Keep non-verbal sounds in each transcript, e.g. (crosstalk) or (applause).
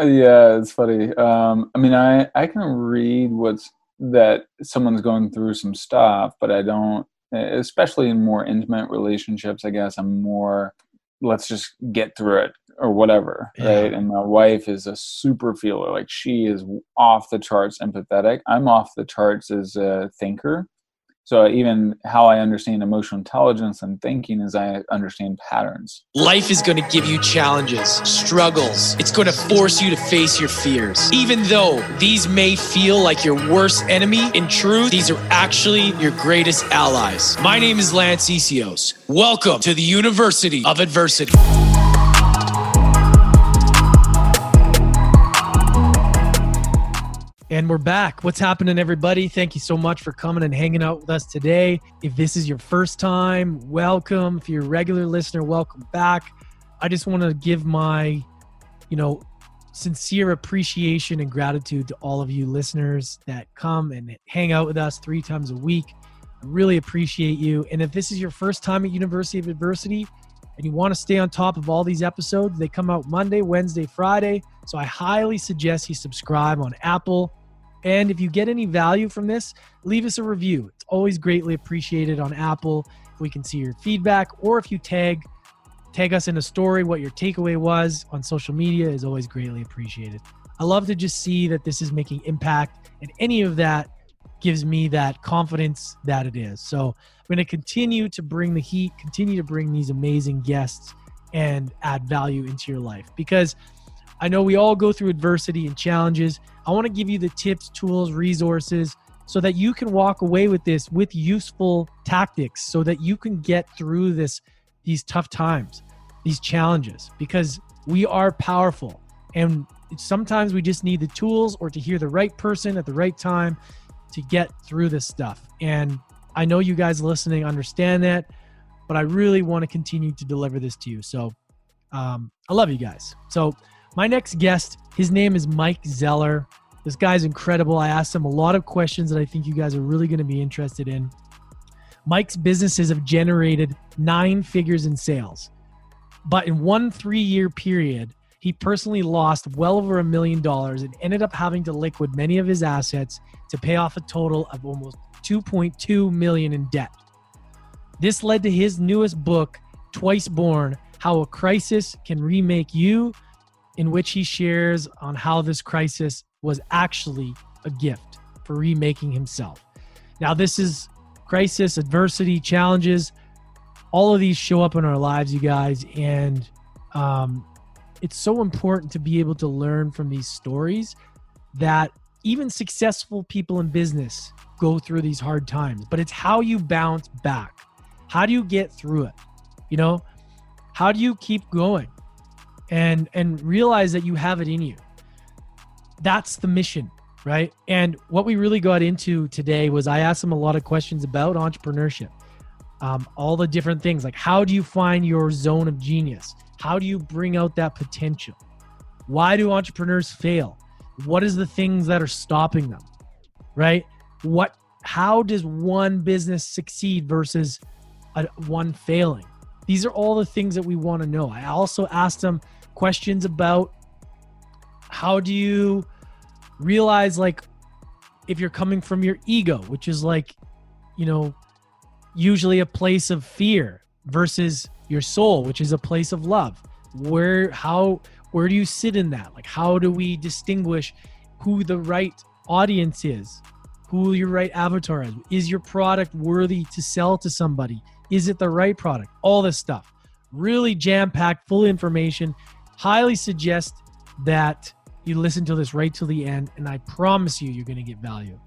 Yeah, it's funny. Um, I mean, I I can read what's that someone's going through some stuff, but I don't. Especially in more intimate relationships, I guess I'm more. Let's just get through it or whatever, yeah. right? And my wife is a super feeler. Like she is off the charts empathetic. I'm off the charts as a thinker. So even how I understand emotional intelligence and thinking is I understand patterns. Life is going to give you challenges, struggles. It's going to force you to face your fears. Even though these may feel like your worst enemy, in truth, these are actually your greatest allies. My name is Lance Essihos. Welcome to the University of Adversity. And we're back. What's happening, everybody? Thank you so much for coming and hanging out with us today. If this is your first time, welcome. If you're a regular listener, welcome back. I just want to give my, you know, sincere appreciation and gratitude to all of you listeners that come and hang out with us three times a week. I really appreciate you. And if this is your first time at University of Adversity and you want to stay on top of all these episodes, they come out Monday, Wednesday, Friday. So I highly suggest you subscribe on Apple, and if you get any value from this, leave us a review. It's always greatly appreciated on Apple we can see your feedback or if you tag tag us in a story what your takeaway was on social media is always greatly appreciated. I love to just see that this is making impact and any of that gives me that confidence that it is. So I'm going to continue to bring the heat, continue to bring these amazing guests and add value into your life because I know we all go through adversity and challenges. I want to give you the tips, tools, resources so that you can walk away with this with useful tactics so that you can get through this these tough times, these challenges because we are powerful and sometimes we just need the tools or to hear the right person at the right time to get through this stuff. And I know you guys listening understand that, but I really want to continue to deliver this to you. So um, I love you guys. So my next guest, his name is Mike Zeller. This guy's incredible. I asked him a lot of questions that I think you guys are really going to be interested in. Mike's businesses have generated nine figures in sales. But in one three year period, he personally lost well over a million dollars and ended up having to liquid many of his assets to pay off a total of almost 2.2 million in debt. This led to his newest book, Twice Born How a Crisis Can Remake You in which he shares on how this crisis was actually a gift for remaking himself. Now, this is crisis, adversity, challenges. All of these show up in our lives, you guys, and um, it's so important to be able to learn from these stories that even successful people in business go through these hard times, but it's how you bounce back. How do you get through it? You know, how do you keep going? And and realize that you have it in you. That's the mission right? And what we really got into today was i asked him a lot of questions about entrepreneurship um, all the different things like how do you find your zone of genius? How do you bring out that potential? Why do entrepreneurs fail? What is the things that are stopping them right? What how does one business succeed versus a, one failing? These are all the things that we want to know. I also asked him questions about how do you realize like if you're coming from your ego, which is like, you know, usually a place of fear versus your soul, which is a place of love. Where how where do you sit in that? Like how do we distinguish who the right audience is? Who your right avatar is? Is your product worthy to sell to somebody? Is it the right product? All this stuff. Really jam-packed, full information highly suggest that you listen to this right till the end, and I promise you, you're going to get value.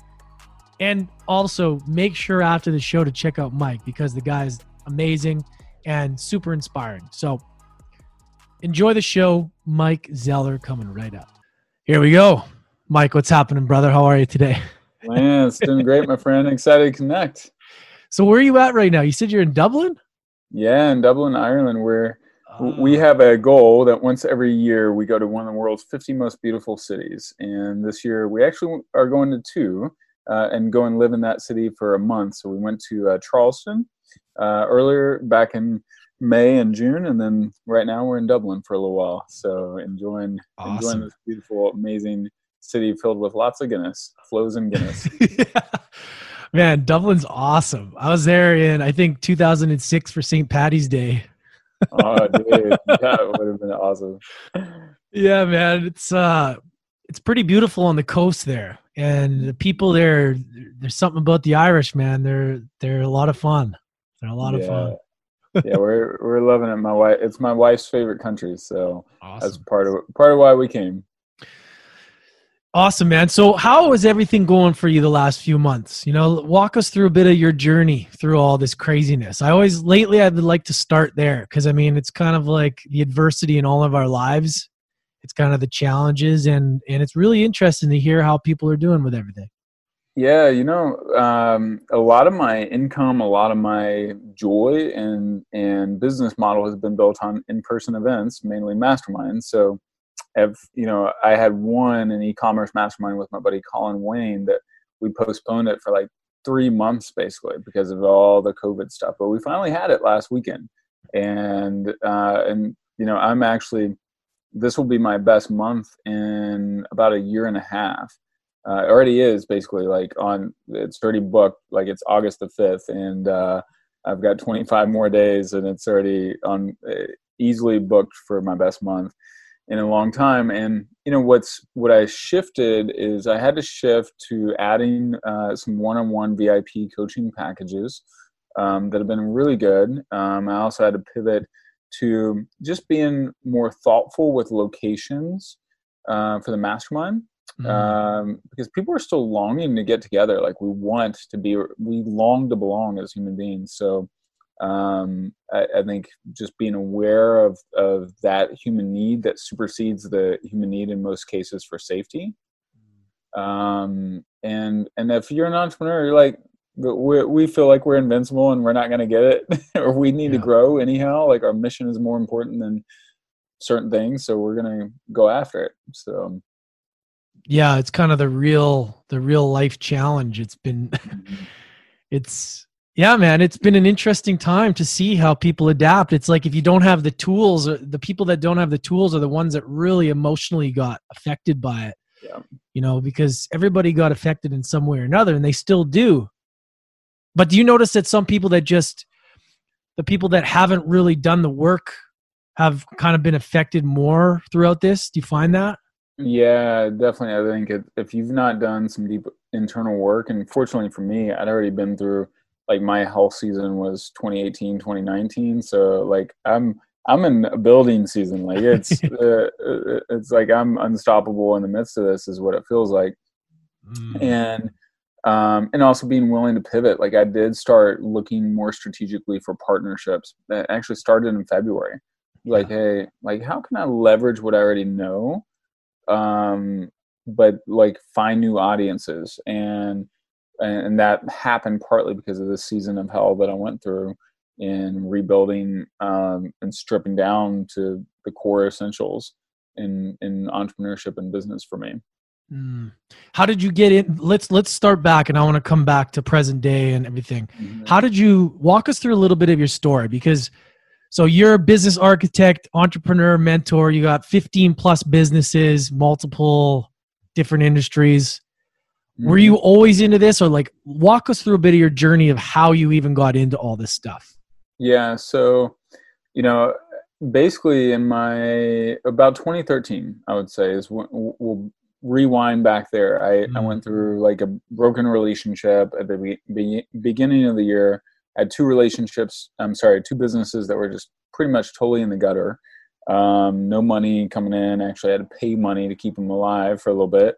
And also, make sure after the show to check out Mike because the guy is amazing and super inspiring. So, enjoy the show. Mike Zeller coming right up. Here we go. Mike, what's happening, brother? How are you today? (laughs) Man, it's doing great, my friend. Excited to connect. So, where are you at right now? You said you're in Dublin? Yeah, in Dublin, Ireland. We're we have a goal that once every year we go to one of the world's 50 most beautiful cities. And this year we actually are going to two uh, and go and live in that city for a month. So we went to uh, Charleston uh, earlier back in May and June, and then right now we're in Dublin for a little while. So enjoying Awesome. enjoying this beautiful, amazing city filled with lots of Guinness, flows in Guinness. (laughs) yeah. Man, Dublin's awesome. I was there in I think 2006 for St. Patty's Day. Oh, dude, that would have been awesome. Yeah, man, it's uh it's pretty beautiful on the coast there. And the people there there's something about the Irish, man. They're they're a lot of fun. They're a lot of fun. yeah, we're we're loving it. My wife, it's my wife's favorite country, so that's part of part of why we came. Awesome, man. So how is everything going for you the last few months? You know, walk us through a bit of your journey through all this craziness. I always lately I'd like to start there because I mean it's kind of like the adversity in all of our lives. It's kind of the challenges and and it's really interesting to hear how people are doing with everything. Yeah, you know, um, a lot of my income, a lot of my joy and and business model has been built on in-person events, mainly masterminds. So, I've you know, I had one an e-commerce mastermind with my buddy Colin Wayne that we postponed it for like three months basically because of all the COVID stuff. But we finally had it last weekend, and uh, and you know, I'm actually this will be my best month in about a year and a half uh, it already is basically like on it's already booked like it's august the 5th and uh, i've got 25 more days and it's already on uh, easily booked for my best month in a long time and you know what's what i shifted is i had to shift to adding uh, some one-on-one vip coaching packages um, that have been really good um, i also had to pivot to just being more thoughtful with locations uh, for the mastermind Mm. um, because people are still longing to get together. Like we want to be, we long to belong as human beings. So um, I, I think just being aware of of that human need that supersedes the human need in most cases for safety. Um, and and if you're an entrepreneur, you're like we we feel like we're invincible and we're not going to get it, (laughs) or we need Yeah. to grow anyhow. Like our mission is more important than certain things, so we're going to go after it. So. yeah, it's kind of the real the real life challenge. It's been (laughs) it's yeah man it's been an interesting time to see how people adapt it's like if you don't have the tools uh, the people that don't have the tools are the ones that really emotionally got affected by it Yeah. you know because everybody got affected in some way or another and they still do but do you notice that some people that just the people that haven't really done the work have kind of been affected more throughout this do you find that Yeah, definitely. I think if, if you've not done some deep internal work, and fortunately for me, I'd already been through like my health season was 2018, 2019. So like I'm I'm in a building season. Like it's (laughs) uh, uh, it's like I'm unstoppable in the midst of this is what it feels like. And um, and also being willing to pivot. Like I did start looking more strategically for partnerships. That actually started in February. Like, hey, like how can I leverage what I already know, um, but like find new audiences and and that happened partly because of the season of hell that I went through in rebuilding um, and stripping down to the core essentials in in entrepreneurship and business for me. Mm. How did you get in? Let's let's start back, and I want to come back to present day and everything. How did you walk us through a little bit of your story? Because so you're a business architect, entrepreneur, mentor. You got 15 plus businesses, multiple different industries. Were you always into this, or like walk us through a bit of your journey of how you even got into all this stuff? Yeah, so you know, basically in my about 2013, I would say is when we'll rewind back there. I, I Mhm. went through like a broken relationship at the be- beginning of the year. I had two relationships. I'm sorry, two businesses that were just pretty much totally in the gutter. Um, no money coming in. Actually, I had to pay money to keep them alive for a little bit.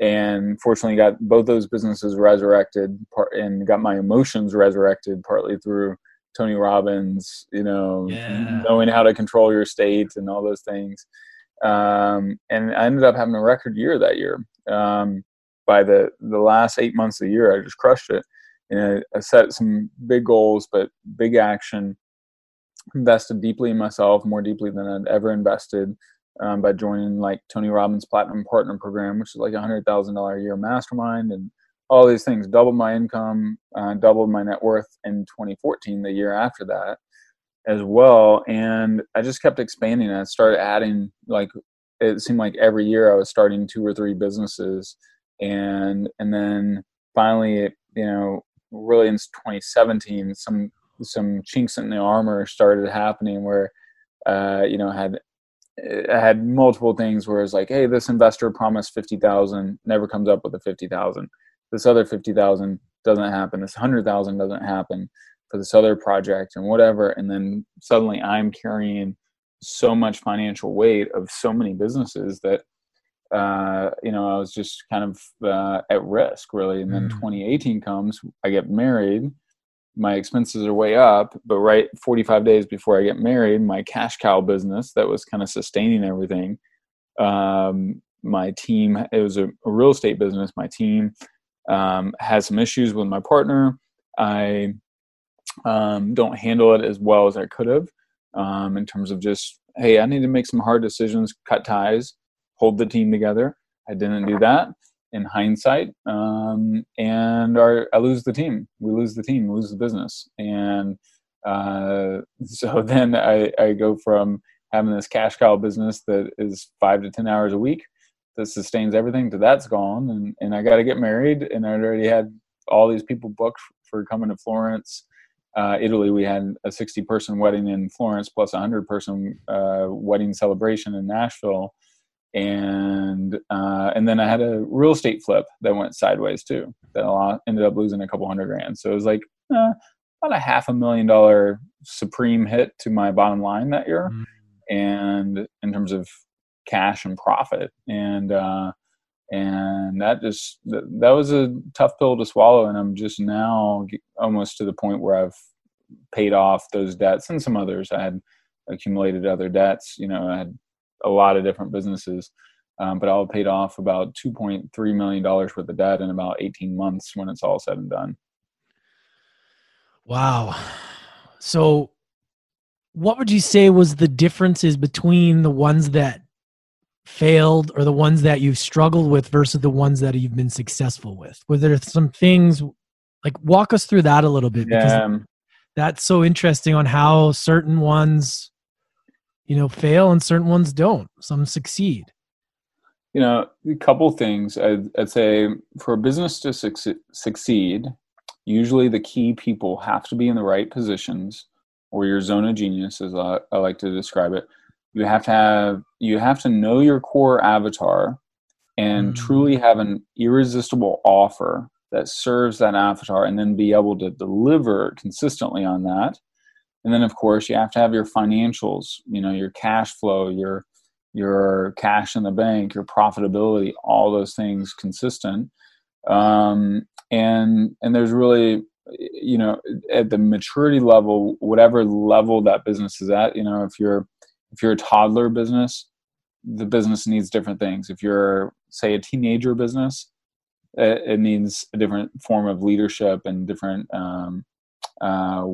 And fortunately, got both those businesses resurrected, part, and got my emotions resurrected partly through Tony Robbins, you know, Yeah. knowing how to control your state and all those things. Um, and I ended up having a record year that year. Um, by the the last eight months of the year, I just crushed it. And I, I set some big goals, but big action. Invested deeply in myself, more deeply than I'd ever invested. Um, by joining like Tony Robbins Platinum Partner Program, which is like a hundred thousand dollar a year mastermind, and all these things. Doubled my income, uh, doubled my net worth in 2014, the year after that. as well. And I just kept expanding. I started adding like it seemed like every year I was starting two or three businesses, and and then finally, you know, really in 2017, some some chinks in the armor started happening where, uh, you know, had I had multiple things where it's like, hey, this investor promised fifty thousand, never comes up with the fifty thousand. This other fifty thousand doesn't happen. This hundred thousand doesn't happen for this other project and whatever. And then suddenly I'm carrying so much financial weight of so many businesses that uh, you know I was just kind of uh, at risk really. And then mm. 2018 comes, I get married. My expenses are way up, but right 45 days before I get married, my cash cow business that was kind of sustaining everything. Um, my team, it was a, a, real estate business. My team um, has some issues with my partner. I um, don't handle it as well as I could have um, in terms of just, hey, I need to make some hard decisions, cut ties, hold the team together. I didn't do that in hindsight, um, and our, I lose the team. We lose the team, lose the business, and uh, (laughs) so then I, I go from having this cash cow business that is five to ten hours a week that sustains everything to that's gone, and and I got to get married, and I already had all these people booked for coming to Florence uh, Italy, we had a 60 person wedding in Florence plus a 100 person uh, wedding celebration in Nashville. And uh, and then I had a real estate flip that went sideways too. That ended up losing a couple hundred grand. So it was like uh, about a half a million dollar supreme hit to my bottom line that year, mm. and in terms of cash and profit. And uh, and that just that, that was a tough pill to swallow and i'm just now almost to the point where i've paid off those debts and some others i had accumulated other debts you know i had a lot of different businesses um, but i'll paid off about 2.3 million dollars worth of debt in about 18 months when it's all said and done wow so what would you say was the differences between the ones that failed or the ones that you've struggled with versus the ones that you've been successful with? Were there some things like walk us through that a little bit because yeah. that's so interesting on how certain ones you know fail and certain ones don't. Some succeed. You know, a couple things. I'd, I'd say for a business to succeed, usually the key people have to be in the right positions, or your zone of genius, as I, I like to describe it you have to have you have to know your core avatar and mm. truly have an irresistible offer that serves that avatar and then be able to deliver consistently on that and then of course you have to have your financials you know your cash flow your your cash in the bank your profitability all those things consistent. Um, and and there's really you know at the maturity level whatever level that business is at you know if you're if you're a toddler business the business needs different things. If you're say a teenager business it, it needs a different form of leadership and different um, uh,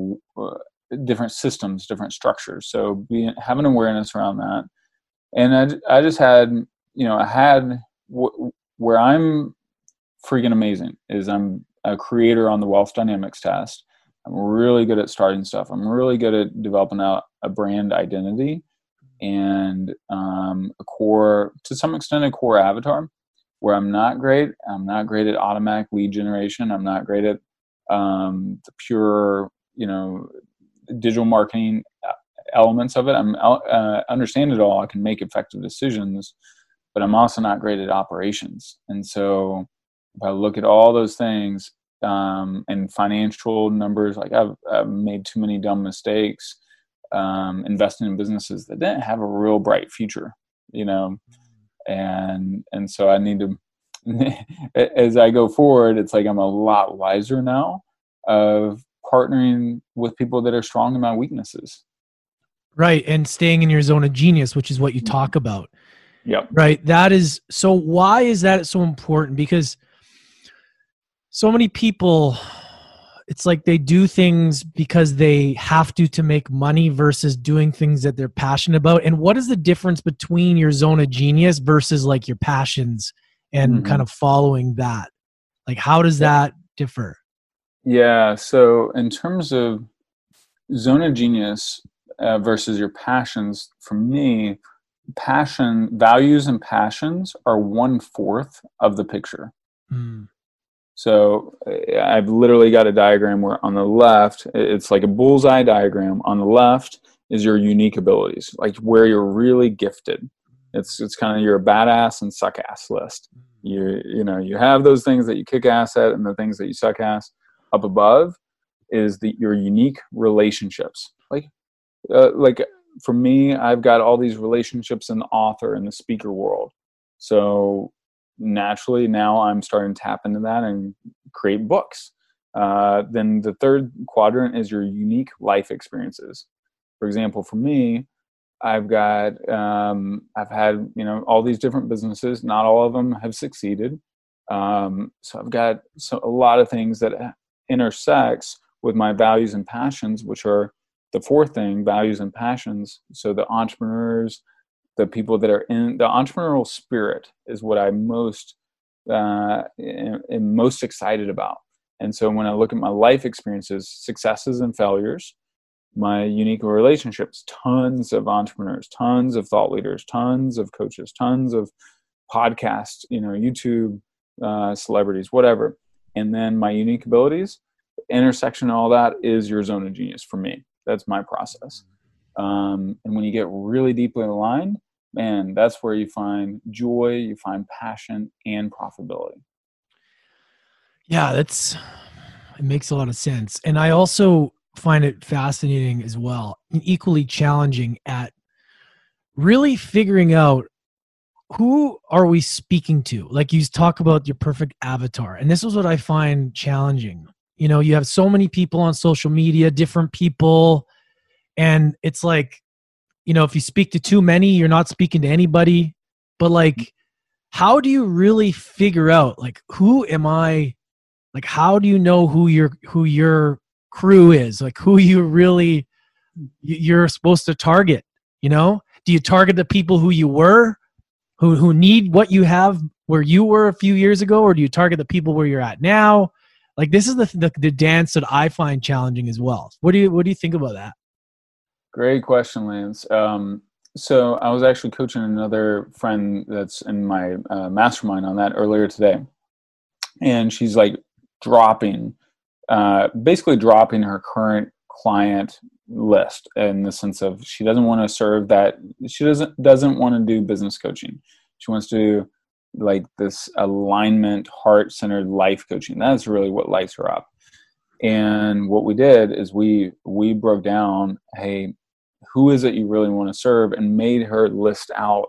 different systems different structures so be, have an awareness around that and I, I just had you know i had w- where i'm freaking amazing is i'm a creator on the wealth dynamics test i'm really good at starting stuff i'm really good at developing out a brand identity and um, a core, to some extent, a core avatar. Where I'm not great, I'm not great at automatic lead generation. I'm not great at um, the pure, you know, digital marketing uh, elements of it. I'm uh, understand it all. I can make effective decisions, but I'm also not great at operations. And so, if I look at all those things um, and financial numbers, like I've, I've made too many dumb mistakes um, investing in businesses that didn't have a real bright future, you know, and and so I need to (laughs) as I go forward, it's like I'm a lot wiser now of partnering with people that are strong in my weaknesses. Right, and staying in your zone of genius, which is what you talk about. Yep. Right. That is so. Why is that so important? Because so many people it's like they do things because they have to to make money versus doing things that they're passionate about and what is the difference between your zone of genius versus like your passions and mm-hmm. kind of following that like how does that differ yeah so in terms of zone of genius uh, versus your passions, for me, passion, values, and passions are one fourth of the picture. Mm. So I've literally got a diagram where on the left, it's like a bullseye diagram. On the left is your unique abilities, like where you're really gifted. It's it's kind of your badass and suck ass list. You you know you have those things that you kick ass at and the things that you suck ass. Up above is the your unique relationships. Like uh, like for me, I've got all these relationships in the author and the speaker world. So naturally now I'm starting to tap into that and create books. Uh, then the third quadrant is your unique life experiences. For example, for me, I've got um, I've had you know all these different businesses. Not all of them have succeeded. Um, so I've got so, a lot of things that intersects with my values and passions, which are the fourth thing: values and passions. So the entrepreneurs, the people that are in the entrepreneurial spirit is what I most uh, am most excited about. And so when I look at my life experiences, successes and failures, my unique relationships, tons of entrepreneurs, tons of thought leaders, tons of coaches, tons of podcasts, you know, YouTube uh, celebrities, whatever. And then my unique abilities, intersection all that is your zone of genius for me. That's my process. Um, and when you get really deeply aligned, man, that's where you find joy, you find passion, and profitability. Yeah, that's it makes a lot of sense. And I also find it fascinating as well and equally challenging at really figuring out who are we speaking to? Like you talk about your perfect avatar and this is what i find challenging. You know you have so many people on social media different people and it's like you know if you speak to too many you're not speaking to anybody. But like how do you really figure out like who am i? Like how do you know who your who your crew is? Like who you really you're supposed to target you know? Do you target the people who you were who who need what you have where you were a few years ago or do you target the people where you're at now? Like this is the, the, the dance that i find challenging as well. What do you what do you think about that? Great question, Lance. Um, so I was actually coaching another friend that's in my uh, mastermind on that earlier today, and she's like dropping, uh, basically dropping her current client list in the sense of she doesn't want to serve that she doesn't doesn't want to do business coaching. She wants to do like this alignment, heart centered life coaching. That's really what lights her up. And what we did is we we broke down, hey, who is it you really want to serve and made her list out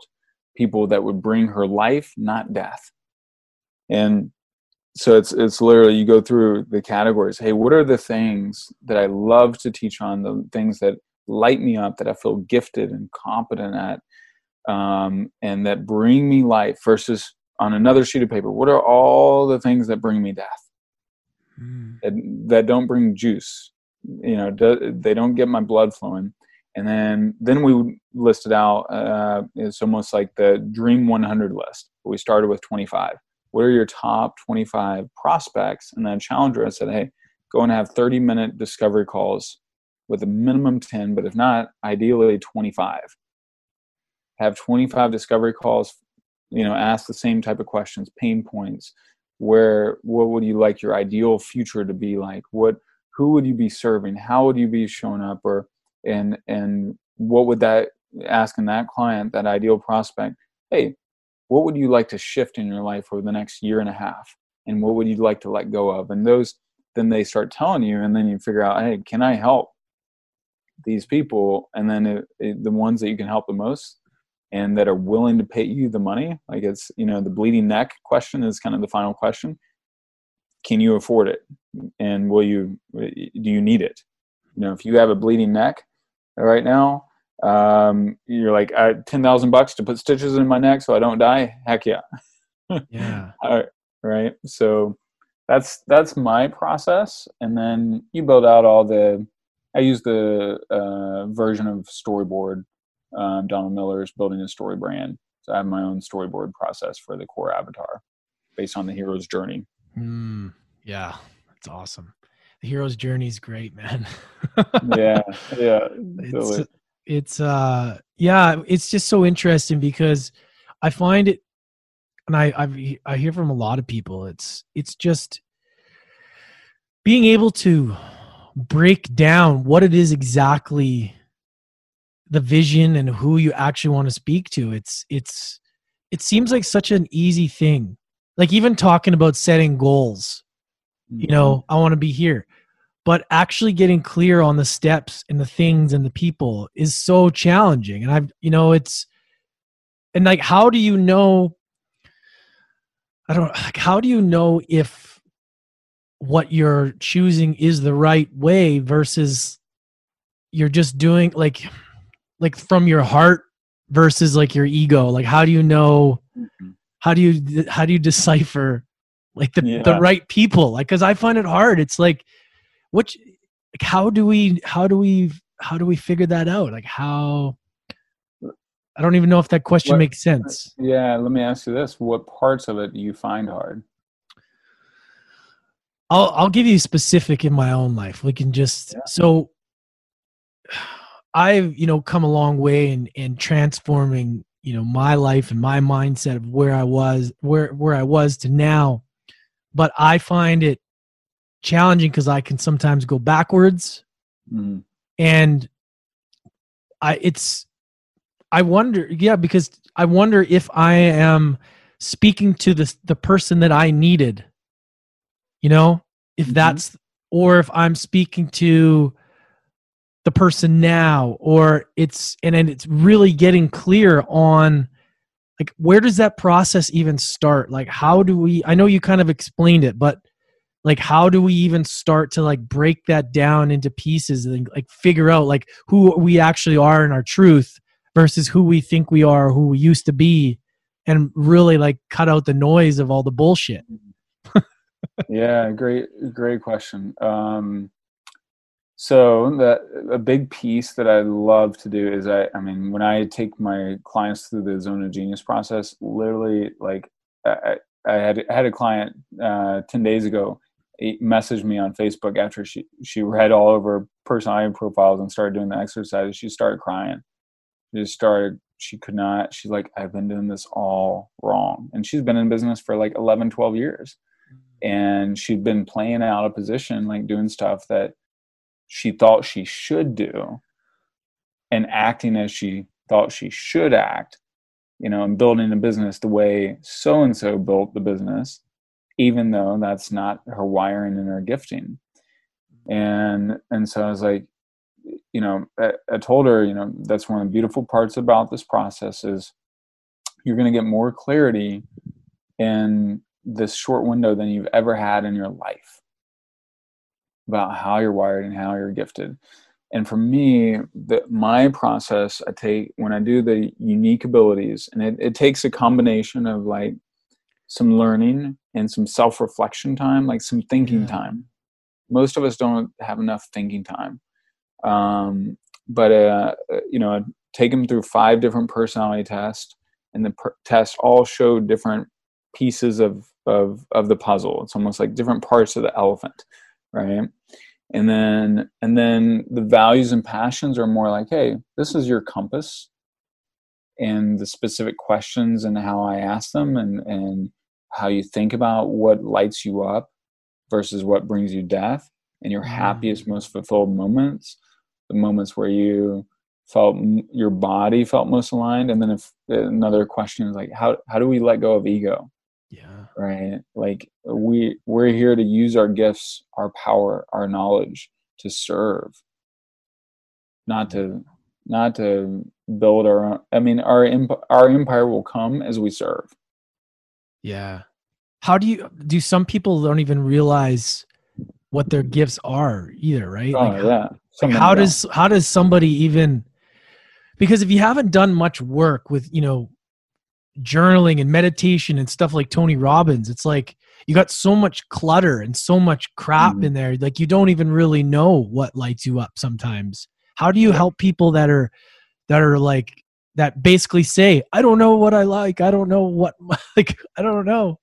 people that would bring her life not death and so it's it's literally you go through the categories. Hey what are the things that i love to teach on the things that light me up that i feel gifted and competent at um, and that bring me life versus on another sheet of paper? What are all the things that bring me death? Mm. that, that don't bring juice. You know do, they don't get my blood flowing. And then then we listed out uh, it's almost like the dream 100 list. We started with 25 what are your top 25 prospects? And then challenger i said hey go and have 30 minute discovery calls with a minimum 10 but if not ideally 25 have 25 discovery calls you know ask the same type of questions pain points where what would you like your ideal future to be like? What who would you be serving? How would you be showing up? Or and and what would that asking that client that ideal prospect hey what would you like to shift in your life over the next year and a half? And what would you like to let go of? And those then they start telling you and then you figure out hey can i help these people? And then it, it, the ones that you can help the most and that are willing to pay you the money like it's you know the bleeding neck question is kind of the final question. Can you afford it? And will you eh, do you need it? You know if you have a bleeding neck right now. Um, you're like, I ten thousand bucks to put stitches in my neck so I don't die. Heck yeah. (laughs) yeah. right. So that's that's my process, and then you build out all the. I use the uh, version of storyboard. Um, Donald Miller's building a story brand, so I have my own storyboard process for the core avatar, based on the hero's journey. Mm, yeah, that's awesome the hero's journey is great, man. (laughs) yeah, yeah. It's, it's uh yeah it's just so interesting because i find it and i i i hear from a lot of people it's it's just being able to break down what it is exactly the vision and who you actually want to speak to. It's it's it seems like such an easy thing. Like even talking about setting goals you know i want to be here but actually getting clear on the steps and the things and the people is so challenging. And i've you know it's and like how do you know i don't like how do you know if what you're choosing is the right way versus you're just doing like like from your heart versus like your ego? Like how do you know Mhm. how do you how do you decipher like the, the right people? Like because i find it hard. It's like which like how do we how do we how do we figure that out like how i don't even know if that question What- makes sense Yeah, let me ask you this: What parts of it do you find hard? i'll i'll give you specific in my own life we can just Yeah. so i've you know come a long way in in transforming you know my life and my mindset of where i was where where i was to now but i find it challenging because i can sometimes go backwards. Mm, and i it's i wonder yeah because i wonder if i am speaking to the the person that i needed you know if Mhm. that's or if i'm speaking to the person now or it's and then it's really getting clear on like where does that process even start? Like how do we i know you kind of explained it but like how do we even start to like break that down into pieces and like figure out like who we actually are in our truth versus who we think we are who we used to be and really like cut out the noise of all the bullshit (laughs) yeah, great, great question. Um, so that a big piece that I love to do is I, I mean, when I take my clients through the Zone of Genius process, literally, like I, I had I had a client uh, ten days ago. Messaged me on Facebook after she she read all of her personality profiles and started doing the exercises. She started crying. She just started. She could not. She's like, I've been doing this all wrong, and she's been in business for like 11, 12 years mm-hmm. and she'd been playing out of position like doing stuff that she thought she should do and acting as she thought she should act you know and building a business the way so and so built the business even though that's not her wiring and her gifting and and so i was like you know I, I told her you know that's one of the beautiful parts about this process is you're going to get more clarity in this short window than you've ever had in your life about how you're wired and how you're gifted. And for me, the, my process, I take when I do the unique abilities, and it, it takes a combination of like some learning and some self reflection time, like some thinking Yeah. time. Most of us don't have enough thinking time. Um, but, uh, you know, take them through five different personality tests, and the per- tests all show different pieces of, of of the puzzle. It's almost like different parts of the elephant, right? And then and then the values and passions are more like, hey, this is your compass, and the specific questions and how I ask them, and and how you think about what lights you up versus what brings you death, and your Mm. happiest, most fulfilled moments, the moments where you felt your body felt most aligned, and then if another question is like, how how do we let go of ego? yeah right like we we're here to use our gifts our power our knowledge to serve not to not to build our own i mean our emp- our empire will come as we serve. Yeah. How do you do some people don't even realize what their gifts are either right? Oh Like, yeah. Like, how don't. does how does somebody even because if you haven't done much work with you know journaling and meditation and stuff like tony robbins it's like you got so much clutter and so much crap Mhm. in there like you don't even really know what lights you up sometimes how do you help people that are that are like that basically say i don't know what i like i don't know what (laughs) like i don't know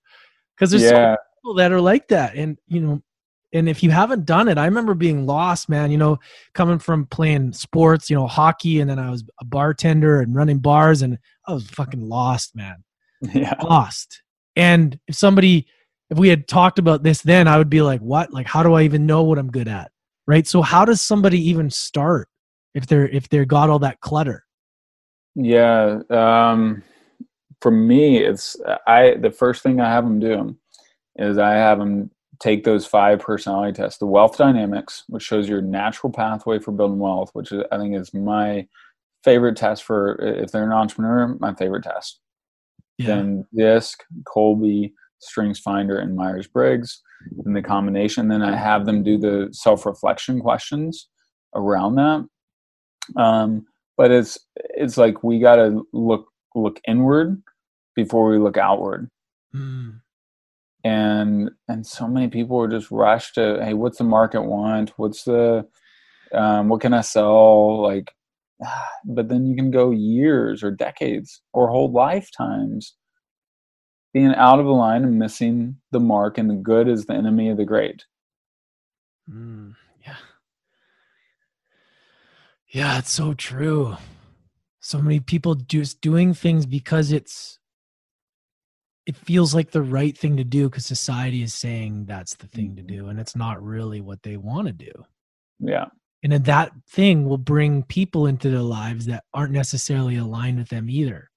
because there's so yeah people that are like that and you know And if you haven't done it, I remember being lost, man. You know, coming from playing sports, you know, hockey, and then I was a bartender and running bars, and I was fucking lost, man. (laughs) Yeah. Lost. And if somebody, if we had talked about this then, I would be like, what? Like, how do I even know what I'm good at? Right. So how does somebody even start if they're if they're got all that clutter? Yeah. Um, for me, it's I. The first thing I have them do is I have them take those five personality tests the wealth dynamics which shows your natural pathway for building wealth which is, i think is my favorite test for if they're an entrepreneur my favorite test yeah. then disc Kolbe strengths finder and myers-briggs and the combination then i have them do the self-reflection questions around that um, but it's it's like we got to look look inward before we look outward. Mm and and so many people are just rushed to hey what's the market want? What's the um, what can i sell? Like (sighs) but then you can go years or decades or whole lifetimes being out of the line and missing the mark and the good is the enemy of the great. Mm, yeah it's so true. So many people just doing things because it's it feels like the right thing to do because society is saying that's the thing to mm-hmm. do and it's not really what they want to do. Yeah. And then that thing will bring people into their lives that aren't necessarily aligned with them either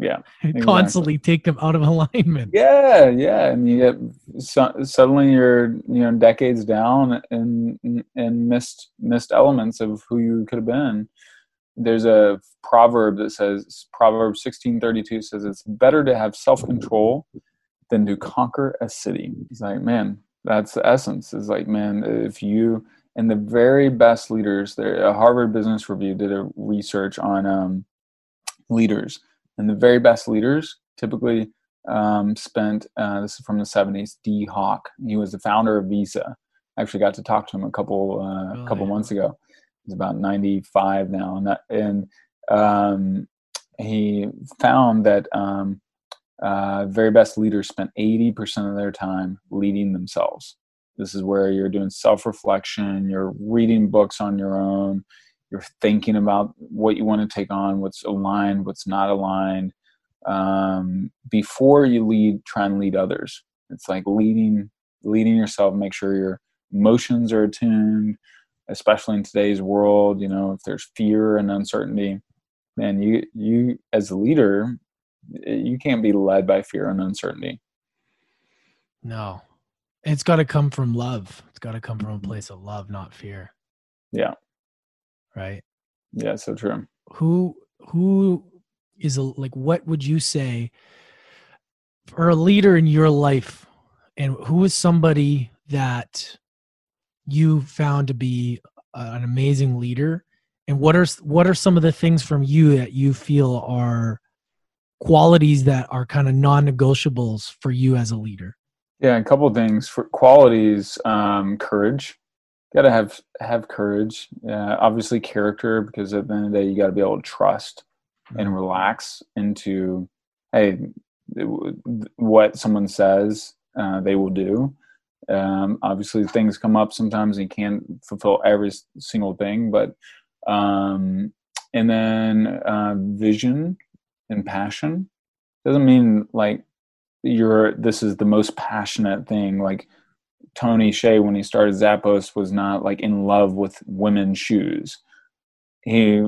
yeah (laughs) exactly. constantly take them out of (laughs) alignment. Yeah yeah and you get so, suddenly you're you know decades down and and missed missed elements of who you could have been. There's a proverb that says proverb 1632 says it's better to have self-control than to conquer a city. It's like man that's the essence. Is like man if you and the very best leaders there a harvard business review did a research on um, leaders and the very best leaders typically um, spent uh, this is from the 70s Dee Hock he was the founder of visa I actually got to talk to him a couple uh, oh, couple yeah. months ago He's about 95 now, and, that, and um, he found that um, uh, very best leaders spent 80% of their time leading themselves. This is where you're doing self reflection, you're reading books on your own, you're thinking about what you want to take on, what's aligned, what's not aligned. Um, before you lead, try and lead others. It's like leading, leading yourself. Make sure your emotions are attuned especially in today's world you know if there's fear and uncertainty man you you as a leader you can't be led by fear and uncertainty no it's got to come from love it's got to come from a place of love not fear yeah right? Yeah so true. Who who is a, like what would you say for a leader in your life and who is somebody that you found to be an amazing leader? And what are what are some of the things from you that you feel are qualities that are kind of non-negotiables for you as a leader? Yeah a couple things. For qualities um, courage got to have have courage uh, obviously character because at the end of the day you got to be able to trust and mm-hmm. relax into hey what someone says uh, they will do um, obviously, things come up sometimes and you can't fulfill every single thing, but um, and then uh, vision and passion doesn't mean like you're this is the most passionate thing. Like Tony Hsieh, when he started Zappos, was not like in love with women's shoes. He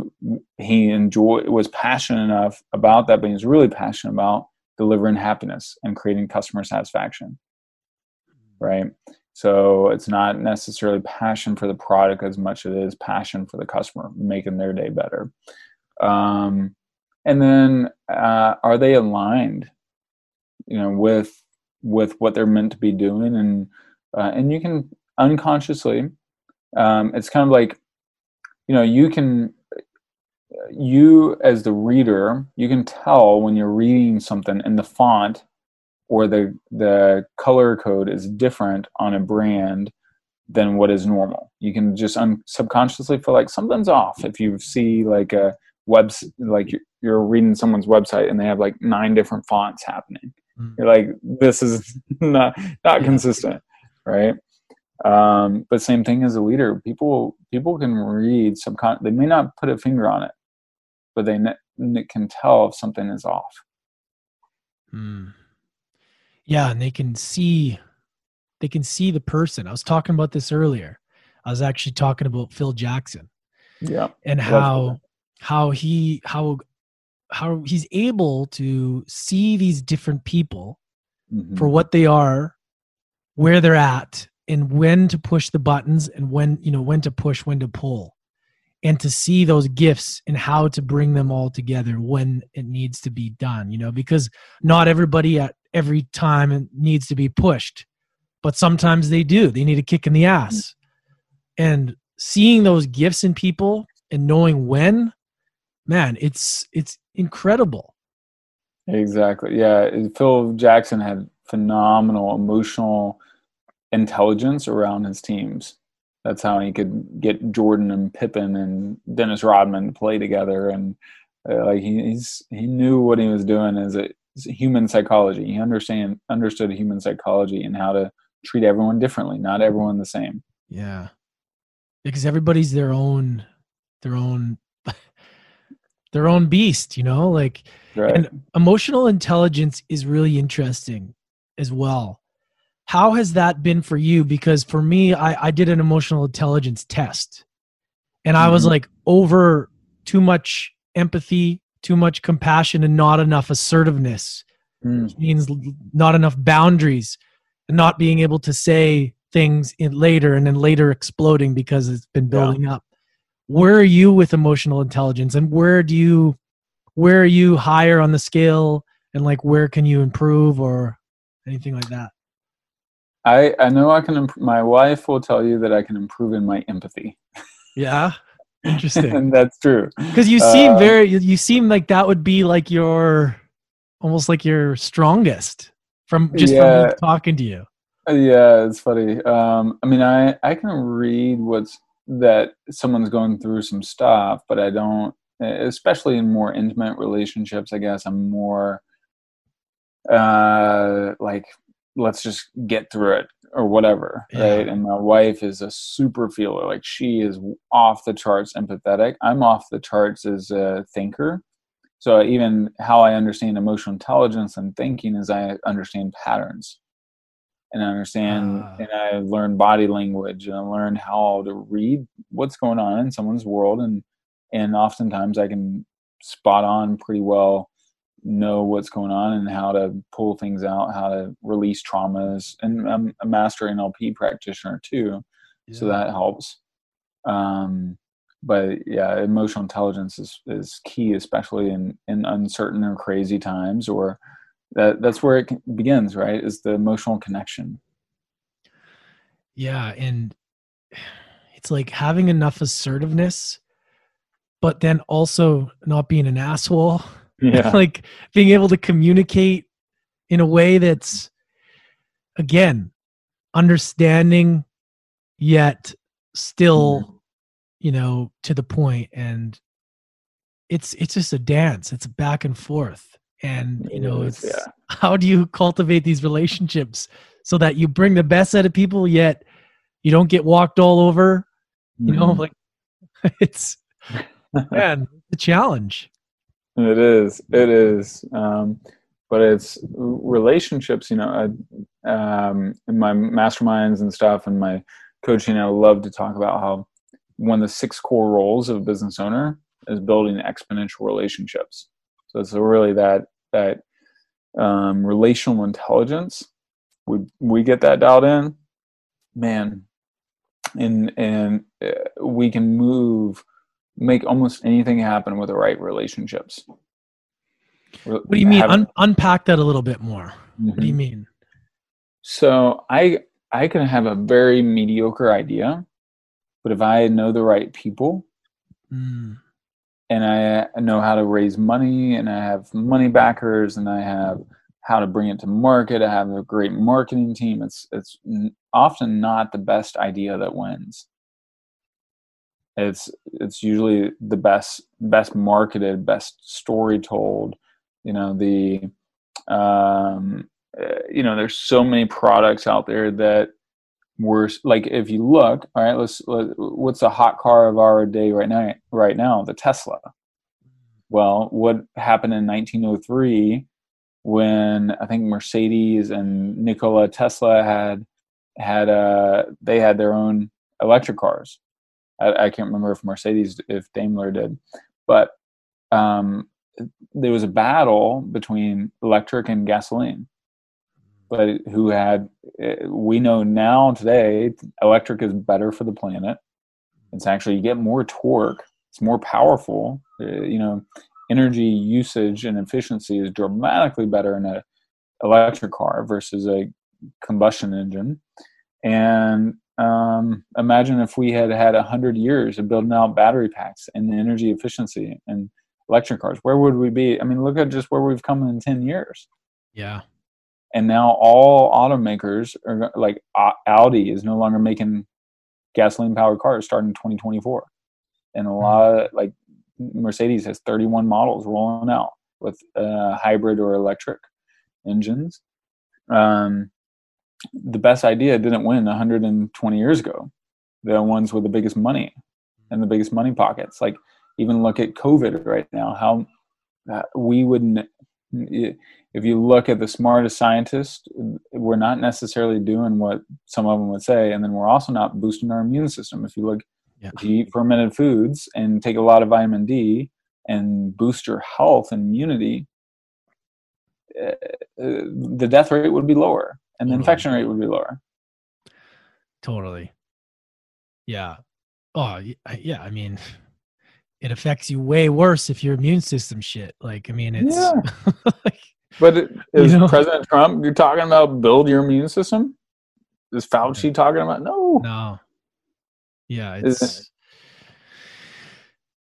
he enjoyed was passionate enough about that, but he was really passionate about delivering happiness and creating customer satisfaction right? So it's not necessarily passion for the product as much as it is passion for the customer, making their day better. Um, and then, uh, are they aligned, you know, with with what they're meant to be doing? And uh, and you can unconsciously, um, it's kind of like, you know, you can you as the reader, you can tell when you're reading something in the font or the the color code is different on a brand than what is normal. You can just un- subconsciously feel like something's off if you see like a web like you're reading someone's website and they have like nine different fonts happening. Mm. You're like this is (laughs) not not consistent, right? Um, but same thing as a leader. People people can read subcon. They may not put a finger on it, but they ne- can tell if something is off. Mm. Yeah, and they can see they can see the person. I was talking about this earlier. I was actually talking about Phil Jackson. Yeah. And how how he how how he's able to see these different people mm-hmm. for what they are, where they're at, and when to push the buttons and when, you know, when to push, when to pull. And to see those gifts and how to bring them all together when it needs to be done, you know, because not everybody at every time needs to be pushed, but sometimes they do. They need a kick in the ass. And seeing those gifts in people and knowing when, man, it's it's incredible. Exactly. Yeah. Phil Jackson had phenomenal emotional intelligence around his teams. That's how he could get Jordan and Pippen and Dennis Rodman to play together, and uh, like he, he's he knew what he was doing as a, human psychology. He understand understood human psychology and how to treat everyone differently, not everyone the same. Yeah, because everybody's their own their own (laughs) their own beast, you know, like right. and emotional intelligence is really interesting as well. How has that been for you? Because for me, I, I did an emotional intelligence test and I was mm-hmm. like over too much empathy, too much compassion, and not enough assertiveness, mm. which means not enough boundaries and not being able to say things in later and then later exploding because it's been building yeah. up where are you with emotional intelligence and where do you where are you higher on the scale and like where can you improve or anything like that i i know i can imp- my wife will tell you that i can improve in my empathy. Yeah? (laughs) Interesting. And that's true. Because you seem uh, very you seem like that would be like your almost like your strongest from just yeah, from talking to you. Yeah it's funny. Um i mean i i can read what's that someone's going through some stuff, but I don't, especially in more intimate relationships, I guess I'm more uh, like, let's just get through it or whatever. Yeah. Right. And my wife is a super feeler. Like she is off the charts empathetic. I'm off the charts as a thinker. So even how I understand emotional intelligence and thinking is I understand patterns and I understand uh, and I learn body language and I learn how to read what's going on in someone's world and and oftentimes I can spot on pretty well know what's going on and how to pull things out, how to release traumas. And I'm a master NLP practitioner too, yeah. so that helps. Um, but yeah, emotional intelligence is, is key, especially in, in uncertain or crazy times or that that's where it begins right is the emotional connection yeah and it's like having enough assertiveness but then also not being an asshole yeah. (laughs) like being able to communicate in a way that's again understanding yet still mm-hmm. you know to the point and it's it's just a dance it's back and forth and you know it's yeah. (laughs) how do you cultivate these relationships so that you bring the best out of people yet you don't get walked all over you mm-hmm. know like (laughs) it's man the challenge it is it is um, but it's relationships you know I, um, in my masterminds and stuff and my coaching i love to talk about how one of the six core roles of a business owner is building exponential relationships so it's really that that um, relational intelligence. We we get that dialed in, man, and and uh, we can move, make almost anything happen with the right relationships. What do you mean? Un- unpack that a little bit more. Mm-hmm. What do you mm-hmm. mean? So I I can have a very mediocre idea, but if I know the right people, mm and I know how to raise money and I have money backers and I have how to bring it to market. I have a great marketing team. It's it's often not the best idea that wins. It's it's usually the best best marketed, best story told. You know the um, eh, you know there's so many products out there that were Like if you look, all right, let's let, what's the hot car of our day right now? Right now, the Tesla. Well, what happened in 1903 when I think Mercedes and Nikola Tesla had had uh they had their own electric cars. I, I can't remember if Mercedes if Daimler did, but um, there was a battle between electric and gasoline. But who had eh, we know now today electric is better for the planet. It's actually you get more torque it's more powerful eh, you know energy usage and efficiency is dramatically better in a electric car versus a combustion engine. And um, imagine if we had had 100 years of building out battery packs and energy efficiency and electric cars where would we be? I mean look at just where we've come in 10 years. Yeah. And now all automakers are like audi is no longer making gasoline powered cars starting in 2024 and a hmm. lot of like mercedes has 31 models rolling out with uh, hybrid or electric engines. Um, the best idea didn't win 120 years ago. The ones with the biggest money and the biggest money pockets. Like even look at covid right now how uh, we wouldn't if you look at the smartest scientists we're not necessarily doing what some of them would say and then we're also not boosting our immune system. If you look yeah. if you eat fermented foods and take a lot of vitamin d and boost your health and immunity uh, the death rate would be lower and the totally. infection rate would be lower totally yeah oh yeah i mean it affects you way worse if your immune system shit. Like, I mean, it's. Yeah. (laughs) like, but it, is you know? President Trump? You're talking about build your immune system? Is Fauci talking about no? No. Yeah, it's it?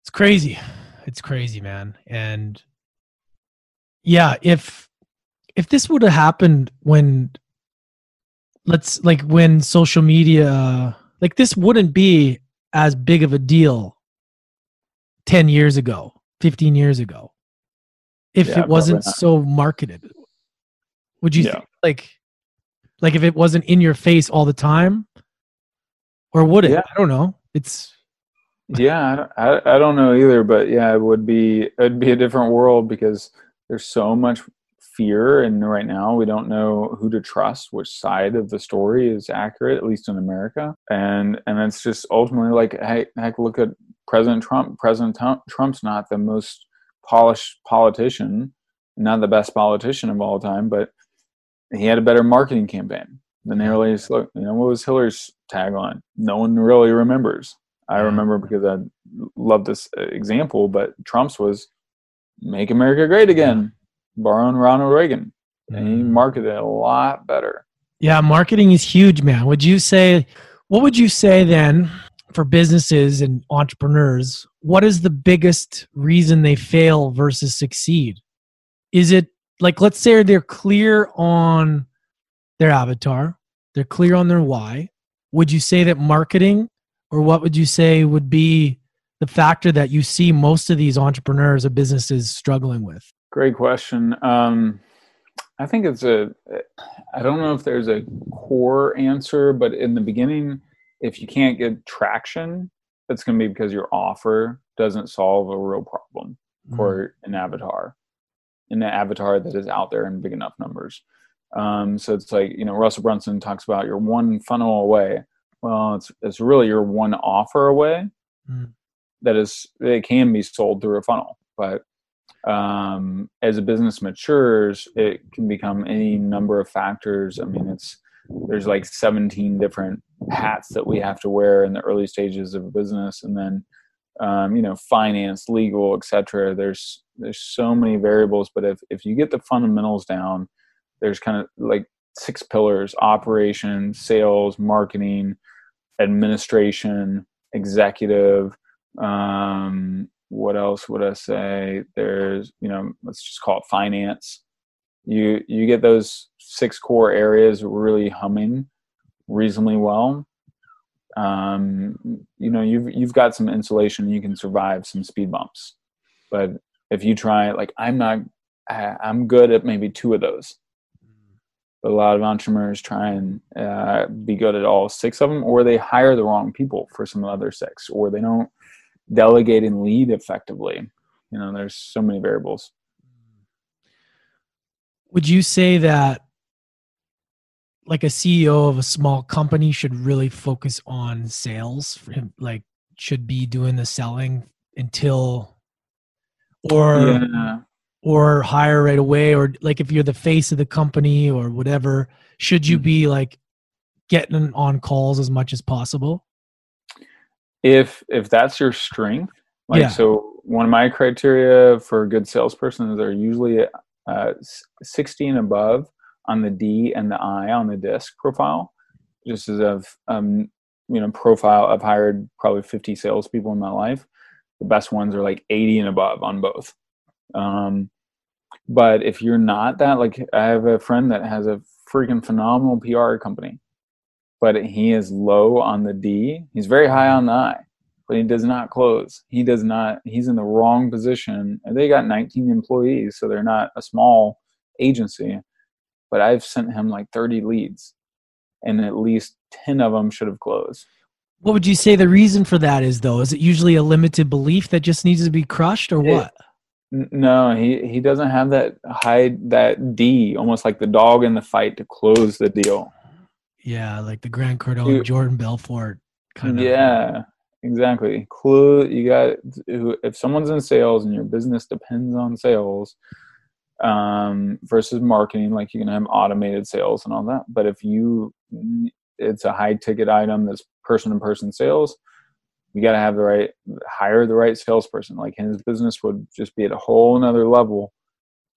it's crazy. It's crazy, man. And yeah, if if this would have happened when let's like when social media like this wouldn't be as big of a deal 10 years ago, 15 years ago, if yeah, it wasn't so marketed? Would you yeah. think, like, like if it wasn't in your face all the time, or would it? Yeah. I don't know. It's yeah, I, I don't know either, but yeah, it would be it'd be a different world because there's so much fear and right now we don't know who to trust which side of the story is accurate at least in america. And and it's just ultimately like hey heck look at president trump. President trump's not the most polished politician not the best politician of all time but he had a better marketing campaign than hillary you know what was hillary's tagline? No one really remembers. I remember because i love this uh, example but trump's was make america great again borrowing Ronald Reagan, and he mm. marketed it a lot better. Yeah, marketing is huge, man. Would you say? What would you say then for businesses and entrepreneurs? What is the biggest reason they fail versus succeed? Is it like let's say they're clear on their avatar, they're clear on their why. Would you say that marketing, or what would you say would be the factor that you see most of these entrepreneurs or businesses struggling with? Great question. Um, I think it's a, I don't know if there's a core answer, but in the beginning, if you can't get traction, that's going to be because your offer doesn't solve a real problem mm-hmm. for an avatar, an avatar that is out there in big enough numbers. Um, so it's like, you know, Russell Brunson talks about you're one funnel away. Well, it's, it's really your one offer away mm-hmm. that is, it can be sold through a funnel, but um, as a business matures, it can become any number of factors. I mean, it's there's like 17 different hats that we have to wear in the early stages of a business, and then um, you know, finance, legal, etc. There's there's so many variables, but if if you get the fundamentals down, there's kind of like six pillars: operation, sales, marketing, administration, executive, um, what else would I say? There's, you know, let's just call it finance. You you get those six core areas really humming reasonably well. Um, you know, you've you've got some insulation. You can survive some speed bumps, but if you try, like I'm not, I'm good at maybe two of those. But a lot of entrepreneurs try and uh, be good at all six of them, or they hire the wrong people for some other six, or they don't delegate and lead effectively. You know, there's so many variables. Would you say that like a CEO of a small company should really focus on sales for him like should be doing the selling until or yeah. or hire right away or like if you're the face of the company or whatever should you mm-hmm. be like getting on calls as much as possible if if that's your strength like yeah. so one of my criteria for a good salesperson is they're usually uh, 60 and above on the D and the I on the disc profile. Just as of um, you know profile, I've hired probably 50 salespeople in my life. The best ones are like 80 and above on both. Um, but if you're not that, like I have a friend that has a freaking phenomenal PR company, but he is low on the D. He's very high on the I, but he does not close. He does not. He's in the wrong position. They got 19 employees, so they're not a small agency but I've sent him like 30 leads and at least 10 of them should have closed. What would you say the reason for that is though? Is it usually a limited belief that just needs to be crushed or what? It, no, he, he doesn't have that high, that D, almost like the dog in the fight to close the deal. Yeah. Like the Grant Cardone, Jordan Belfort kind of. Yeah, exactly. Clue. You got, if someone's in sales and your business depends on sales, um, versus marketing. Like you can have automated sales and all that. But if you, it's a high ticket item that's person to person sales, you got to have the right, hire the right salesperson. Like his business would just be at a whole another level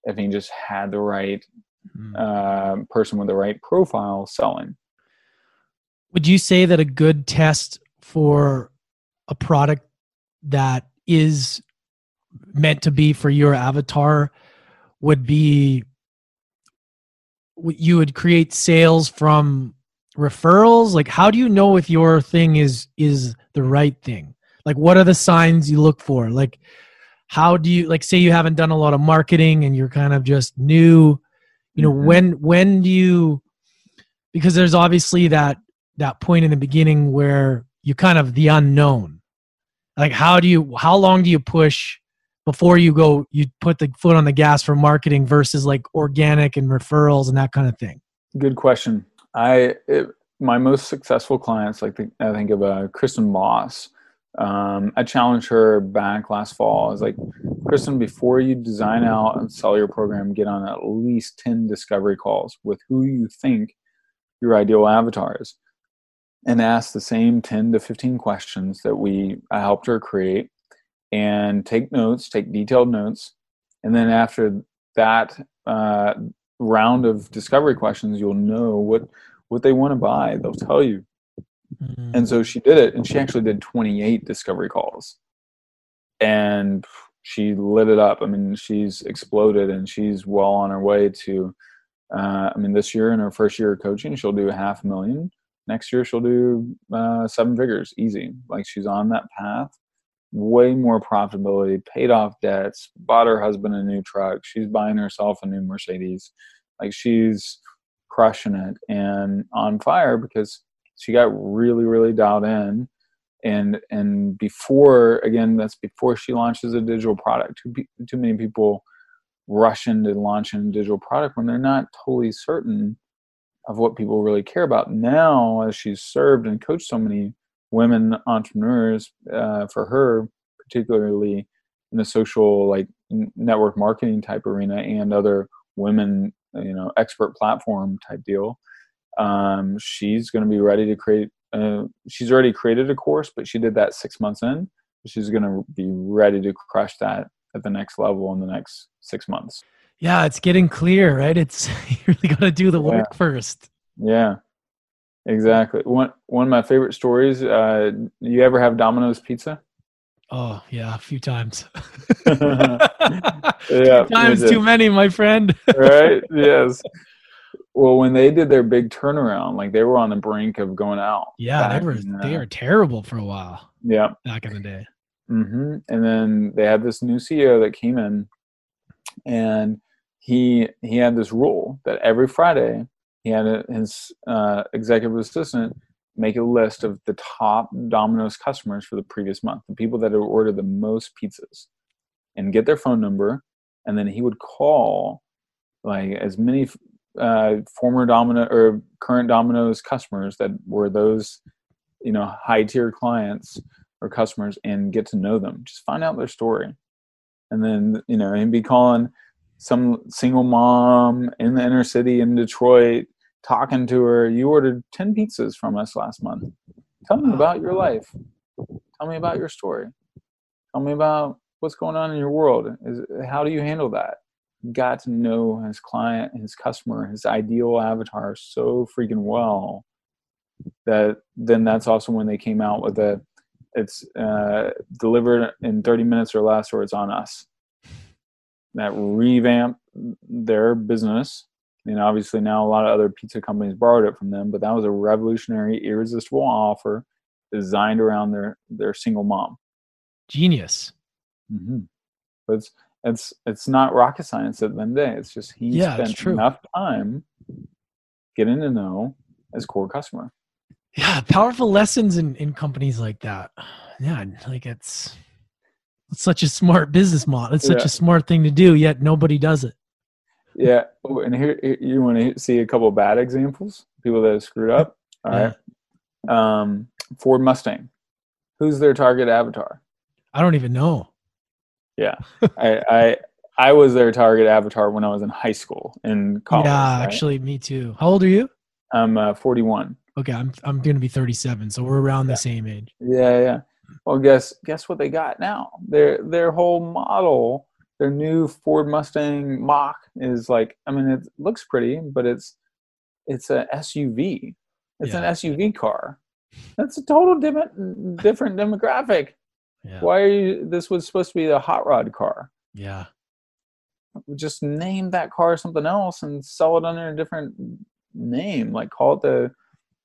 if he just had the right mm-hmm. uh, person with the right profile selling. Would you say that a good test for a product that is meant to be for your avatar would be you would create sales from referrals? Like how do you know if your thing is is the right thing? Like what are the signs you look for? Like how do you like say you haven't done a lot of marketing and you're kind of just new you know mm-hmm. when when do you because there's obviously that that point in the beginning where you kind of the unknown. Like how do you how long do you push before you go you put the foot on the gas for marketing versus like organic and referrals and that kind of thing? Good question. I it, my most successful clients like the, i think of uh, kristen moss. Um, i challenged her back last fall. I was like kristen before you design out and sell your program get on at least 10 discovery calls with who you think your ideal avatar is and ask the same 10 to 15 questions that we I helped her create and take notes, take detailed notes. And then after that uh, round of discovery questions, you'll know what what they want to buy. They'll tell you. Mm-hmm. And so she did it, and she actually did 28 discovery calls, and she lit it up. I mean, she's exploded, and she's well on her way to. Uh, I mean, this year in her first year of coaching, she'll do a half a million. Next year, she'll do uh, seven figures, easy. Like she's on that path way more profitability, paid off debts, bought her husband a new truck. She's buying herself a new Mercedes. Like she's crushing it and on fire because she got really, really dialed in. And and before again, that's before she launches a digital product. Too too many people rush into launching a digital product when they're not totally certain of what people really care about. Now, as she's served and coached so many women entrepreneurs uh, for her particularly in the social like network marketing type arena and other women you know expert platform type deal um, she's going to be ready to create uh, she's already created a course but she did that six months in she's going to be ready to crush that at the next level in the next six months yeah it's getting clear right it's (laughs) you really got to do the work yeah. first yeah Exactly. One one of my favorite stories. Uh, you ever have Domino's pizza? Oh yeah, a few times. (laughs) (laughs) yeah, times too many, my friend. right? Yes. Well, when they did their big turnaround, like they were on the brink of going out. Yeah, they were in, uh, they were terrible for a while. Yeah, back in the day. Mm-hmm. And then they had this new CEO that came in, and he he had this rule that every Friday he had a, his uh, executive assistant make a list of the top Domino's customers for the previous month, the people that had ordered the most pizzas, and get their phone number, and then he would call like as many uh, former Domino or current Domino's customers that were those you know high tier clients or customers and get to know them. Just find out their story, and then you know and be calling some single mom in the inner city in Detroit talking to her. You ordered 10 pizzas from us last month. Tell me about your life. Tell me about your story. Tell me about what's going on in your world. Is, how do you handle that? Got to know his client, his customer, his ideal avatar so freaking well that then that's also when they came out with a it's uh, delivered in 30 minutes or less or it's on us that revamp their business and obviously now a lot of other pizza companies borrowed it from them, but that was a revolutionary, irresistible offer designed around their their single mom. Genius. Mm-hmm. But it's it's it's not rocket science at the end of the day. It's just he Yeah, spent enough time getting to know his core customer. Yeah, powerful lessons in, in companies like that. Yeah, like it's it's such a smart business model. It's such Yeah. a smart thing to do, yet nobody does it. Yeah, oh, and here you want to see a couple of bad examples, people that have screwed up. All right, um, Ford Mustang. Who's their target avatar? I don't even know. Yeah, (laughs) I, I I was their target avatar when I was in high school and college. yeah, right? actually, me too. How old are you? I'm uh, 41. Okay, I'm I'm gonna be 37, so we're around Yeah. the same age. Yeah, yeah. Well, guess guess what they got now? Their their whole model, their new Ford Mustang Mach is like. I mean, it looks pretty, but it's it's a SUV. It's an SUV car. That's a total different different demographic. Yeah, Why are you? This was supposed to be a hot rod car. yeah, just name that car something else and sell it under a different name. Like call it the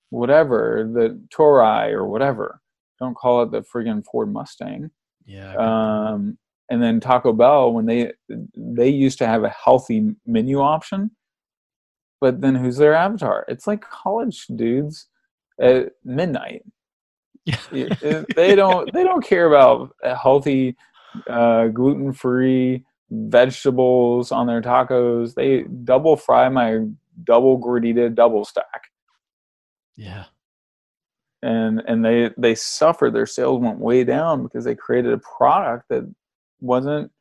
whatever, the Torai or whatever. Don't call it the friggin' Ford Mustang. yeah. Um, and then Taco Bell, when they they used to have a healthy menu option, but then who's their avatar? It's like college dudes at midnight. yeah. It- it- (laughs) they don't they don't care about healthy uh, gluten-free vegetables on their tacos they double fry my double gordita double stack yeah. And and they they suffered their sales went way down because they created a product that wasn't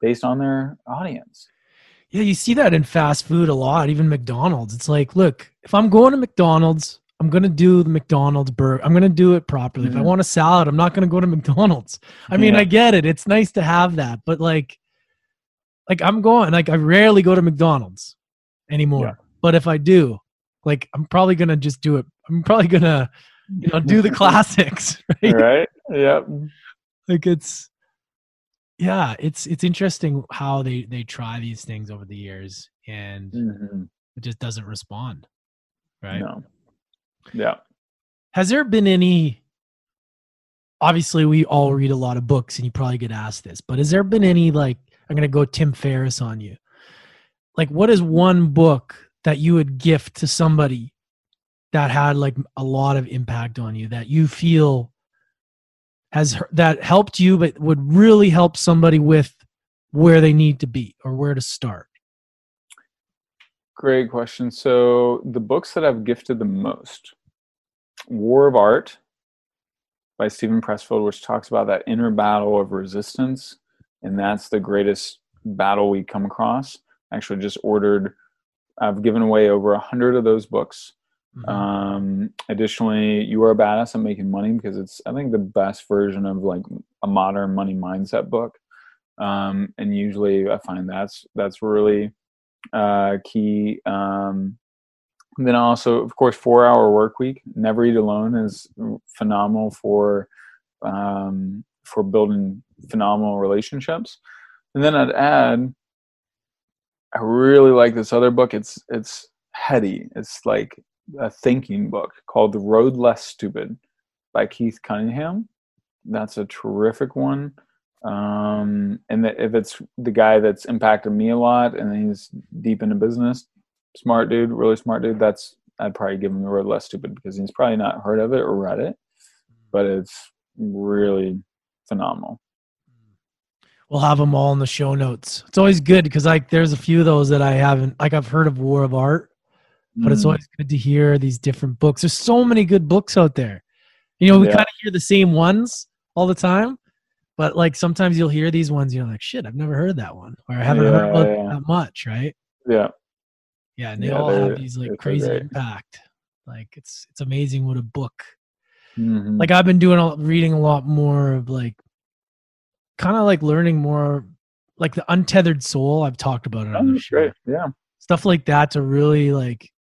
based on their audience Yeah, you see that in fast food a lot, even McDonald's. It's like, look, if I'm going to McDonald's, I'm gonna do the McDonald's burger. I'm gonna do it properly. If I Mhm. want a salad, I'm not gonna go to McDonald's. I mean, Yeah. I get it. It's nice to have that, but like, like I'm going. Like I rarely go to McDonald's anymore. Yeah. But if I do, like, I'm probably gonna just do it. I'm probably gonna, you know, do the (laughs) classics. Right? right yep Like it's, yeah, it's it's interesting how they they try these things over the years, and Mhm. it just doesn't respond right no yeah has there been any obviously we all read a lot of books and you probably get asked this but has there been any like i'm going to go tim ferriss on you like what is one book that you would gift to somebody that had like a lot of impact on you that you feel has that helped you but would really help somebody with where they need to be or where to start Great question. So the books that I've gifted the most, War of Art by Steven Pressfield, which talks about that inner battle of resistance, and that's the greatest battle we come across. Actually just ordered. I've given away over a hundred of those books. Mhm. Um, additionally, You Are a Badass at Making Money because it's I think the best version of like a modern money mindset book. Um, and usually I find that's that's really uh, key. Um, then also, of course, Four Hour Work Week. Never Eat Alone is phenomenal for um, for building phenomenal relationships. And then I'd add, I really like this other book. It's it's heady. It's like a thinking book called The Road Less Stupid by Keith Cunningham. That's a terrific one. Um, and that if it's the guy that's impacted me a lot and he's deep into business, smart dude, really smart dude. That's I'd probably give him the Road less stupid because he's probably not heard of it or read it, but it's really phenomenal. We'll have them all in the show notes. It's always good because like there's a few of those that I haven't like I've heard of War of Art, but it's Mm. always good to hear these different books. There's so many good books out there. You know, we Yeah. kind of hear the same ones all the time, but like sometimes you'll hear these ones, you're like, shit, I've never heard that one, or I haven't heard about yeah. that much, right? Yeah, Yeah, and they Yeah, all have these like crazy great. impact. Like it's it's amazing what a book. Mhm. Like I've been doing a, reading a lot more of like kind of like learning more like the untethered soul. I've talked about it on Oh, the show. great. Yeah, Stuff like that to really like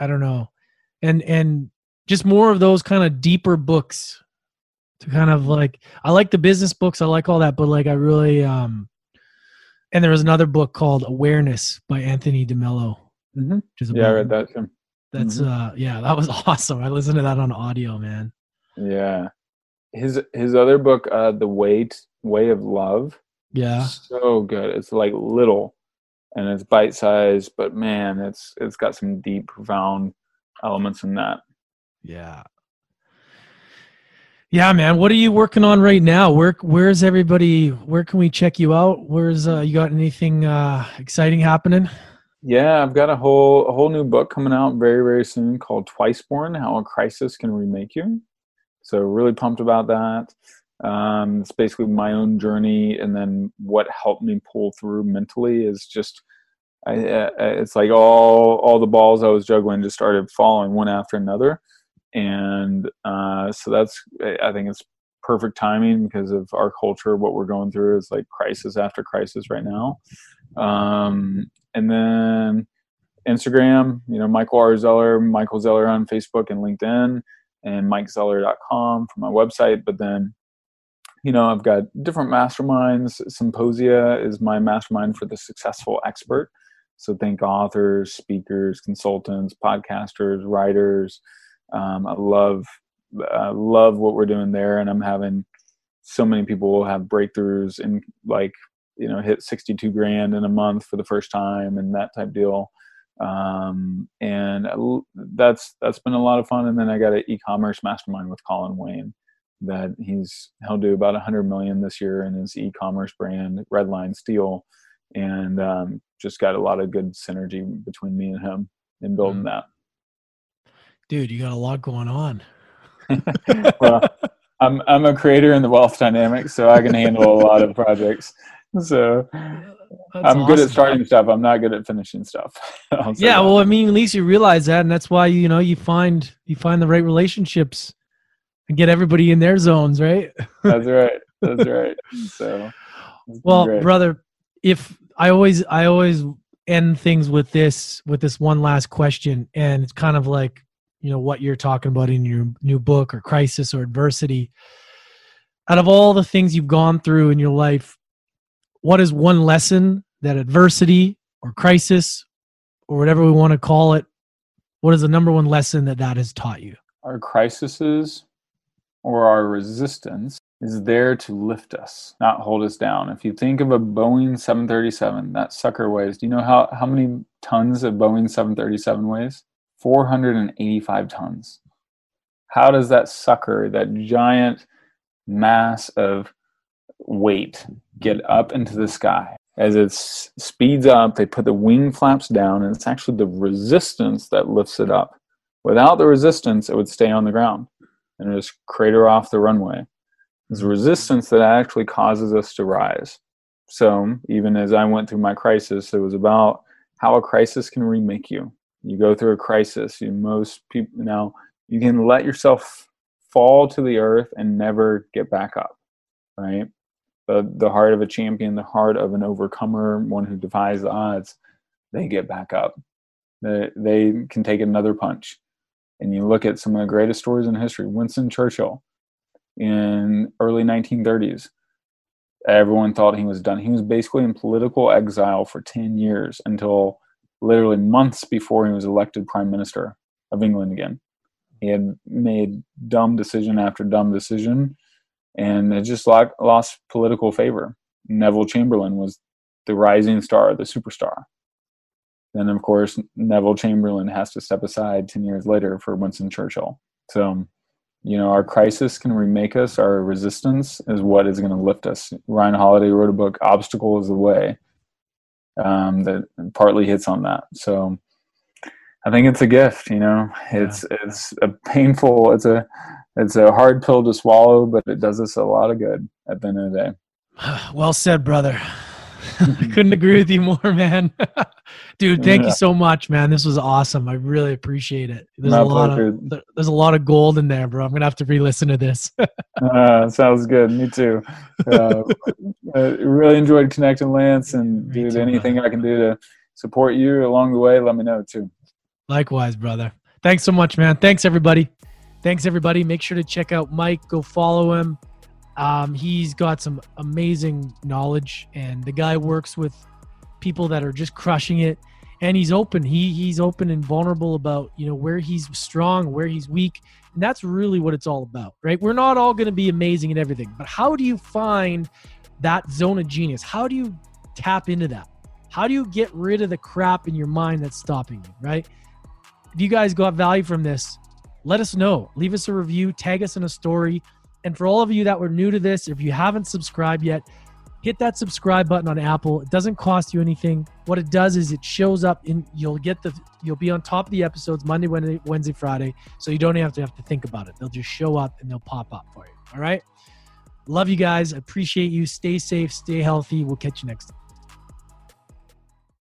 I don't know. And and just more of those kind of deeper books to kind of like I like the business books, I like all that, but like I really um and there was another book called Awareness by Anthony DeMello. Mhm. Is yeah, I read that too. That's Mhm. uh yeah, that was (laughs) awesome. I listened to that on audio, man. Yeah, his his other book, uh, The Weight Way of Love, Yeah. so good. It's like little, and it's bite sized, but man, it's it's got some deep, profound elements in that. Yeah. Yeah, man. What are you working on right now? Where where's everybody where can we check you out? Where's uh you got anything uh exciting happening? Yeah, I've got a whole a whole new book coming out very very soon called Twice Born: How a Crisis Can Remake You. So really pumped about that. Um, it's basically my own journey, and then what helped me pull through mentally is just, I, uh, it's like all all the balls I was juggling just started falling one after another, and uh, so that's I I think it's perfect timing because of our culture. What we're going through is like crisis after crisis right now. Um, and then Instagram, you know, Michael R. Zeller, Michael Zeller on Facebook and LinkedIn, and MikeZeller.com for my website. But then, you know, I've got different masterminds. Symposia is my mastermind for the successful expert. So think authors, speakers, consultants, podcasters, writers. Um, I love, I love what we're doing there, and I'm having so many people will have breakthroughs and like you know hit 62 grand in a month for the first time and that type deal um, and that's that's been a lot of fun and then i got an e-commerce mastermind with colin wayne that he's he'll do about 100 million this year in his e-commerce brand redline steel and um, just got a lot of good synergy between me and him in building that Dude, you got a lot going on. (laughs) well, I'm I'm a creator in the wealth dynamics, so I can handle a lot of projects. So That's I'm good at starting stuff. I'm not good at finishing stuff. (laughs) Yeah, well, I mean, at least you realize that, and that's why you know you find you find the right relationships get everybody in their zones, right? that's right. That's (laughs) right. So, Well, great. brother, if I always I always end things with this with this one last question, and it's kind of like you know what you're talking about in your new book or crisis or adversity. Out of all the things you've gone through in your life, what is one lesson that adversity or crisis or whatever we want to call it, what is the number one lesson that that has taught you? our crises or our resistance is there to lift us, not hold us down. If you think of a Boeing 737, that sucker weighs. Do you know how, how many tons a Boeing 737 weighs? 485 tons. How does that sucker, that giant mass of weight, get up into the sky? As it speeds up, they put the wing flaps down, and it's actually the resistance that lifts it up. Without the resistance, it would stay on the ground and just crater off the runway. It's mm-hmm. resistance that actually causes us to rise. So, even as I went through my crisis, it was about how a crisis can remake you. You go through a crisis, you most people now you can let yourself fall to the earth and never get back up, right? The the heart of a champion, the heart of an overcomer, one who defies the odds, they get back up. They they can take another punch. And you look at some of the greatest stories in history, Winston Churchill in early 1930s everyone thought he was done. He was basically in political exile for 10 years until literally months before he was elected prime minister of england again. He had made dumb decision after dumb decision and it just lost political favor. Neville chamberlain was the rising star the superstar then of course Neville Chamberlain has to step aside 10 years later for Winston Churchill. So, you know, our crisis can remake us. Our resistance is what is going to lift us. Ryan Holiday wrote a book, Obstacle is the Way, um, that partly hits on that. So I think it's a gift, you know, it's, yeah. it's a painful, it's a, it's a hard pill to swallow, but it does us a lot of good at the end of the day. (sighs) Well said, brother. I (laughs) couldn't agree with you more, man. (laughs) Dude, thank yeah. you so much, man. This was awesome. I really appreciate it. There's My a lot pleasure. of there's a lot of gold in there, bro. I'm gonna have to re-listen to this. (laughs) uh, sounds good. Me too. Uh, I really enjoyed connecting, Lance, and dude, too, anything brother. I can do to support you along the way, let me know too. Likewise, brother. Thanks so much, man. Thanks everybody. Thanks everybody. Make sure to check out Mike. Go follow him. Um, he's got some amazing knowledge, and the guy works with people that are just crushing it. And he's open. He he's open and vulnerable about you know where he's strong, where he's weak, and that's really what it's all about, right? We're not all going to be amazing at everything, but how do you find that zone of genius? How do you tap into that? How do you get rid of the crap in your mind that's stopping you, right? If you guys got value from this, let us know. Leave us a review, tag us in a story. And for all of you that were new to this, if you haven't subscribed yet, hit that subscribe button on Apple. It doesn't cost you anything. What it does is it shows up in you'll get the you'll be on top of the episodes Monday, Wednesday, Wednesday, Friday, so you don't have to have to think about it. They'll just show up and they'll pop up for you. All right? Love you guys. Appreciate you. Stay safe, stay healthy. We'll catch you next time.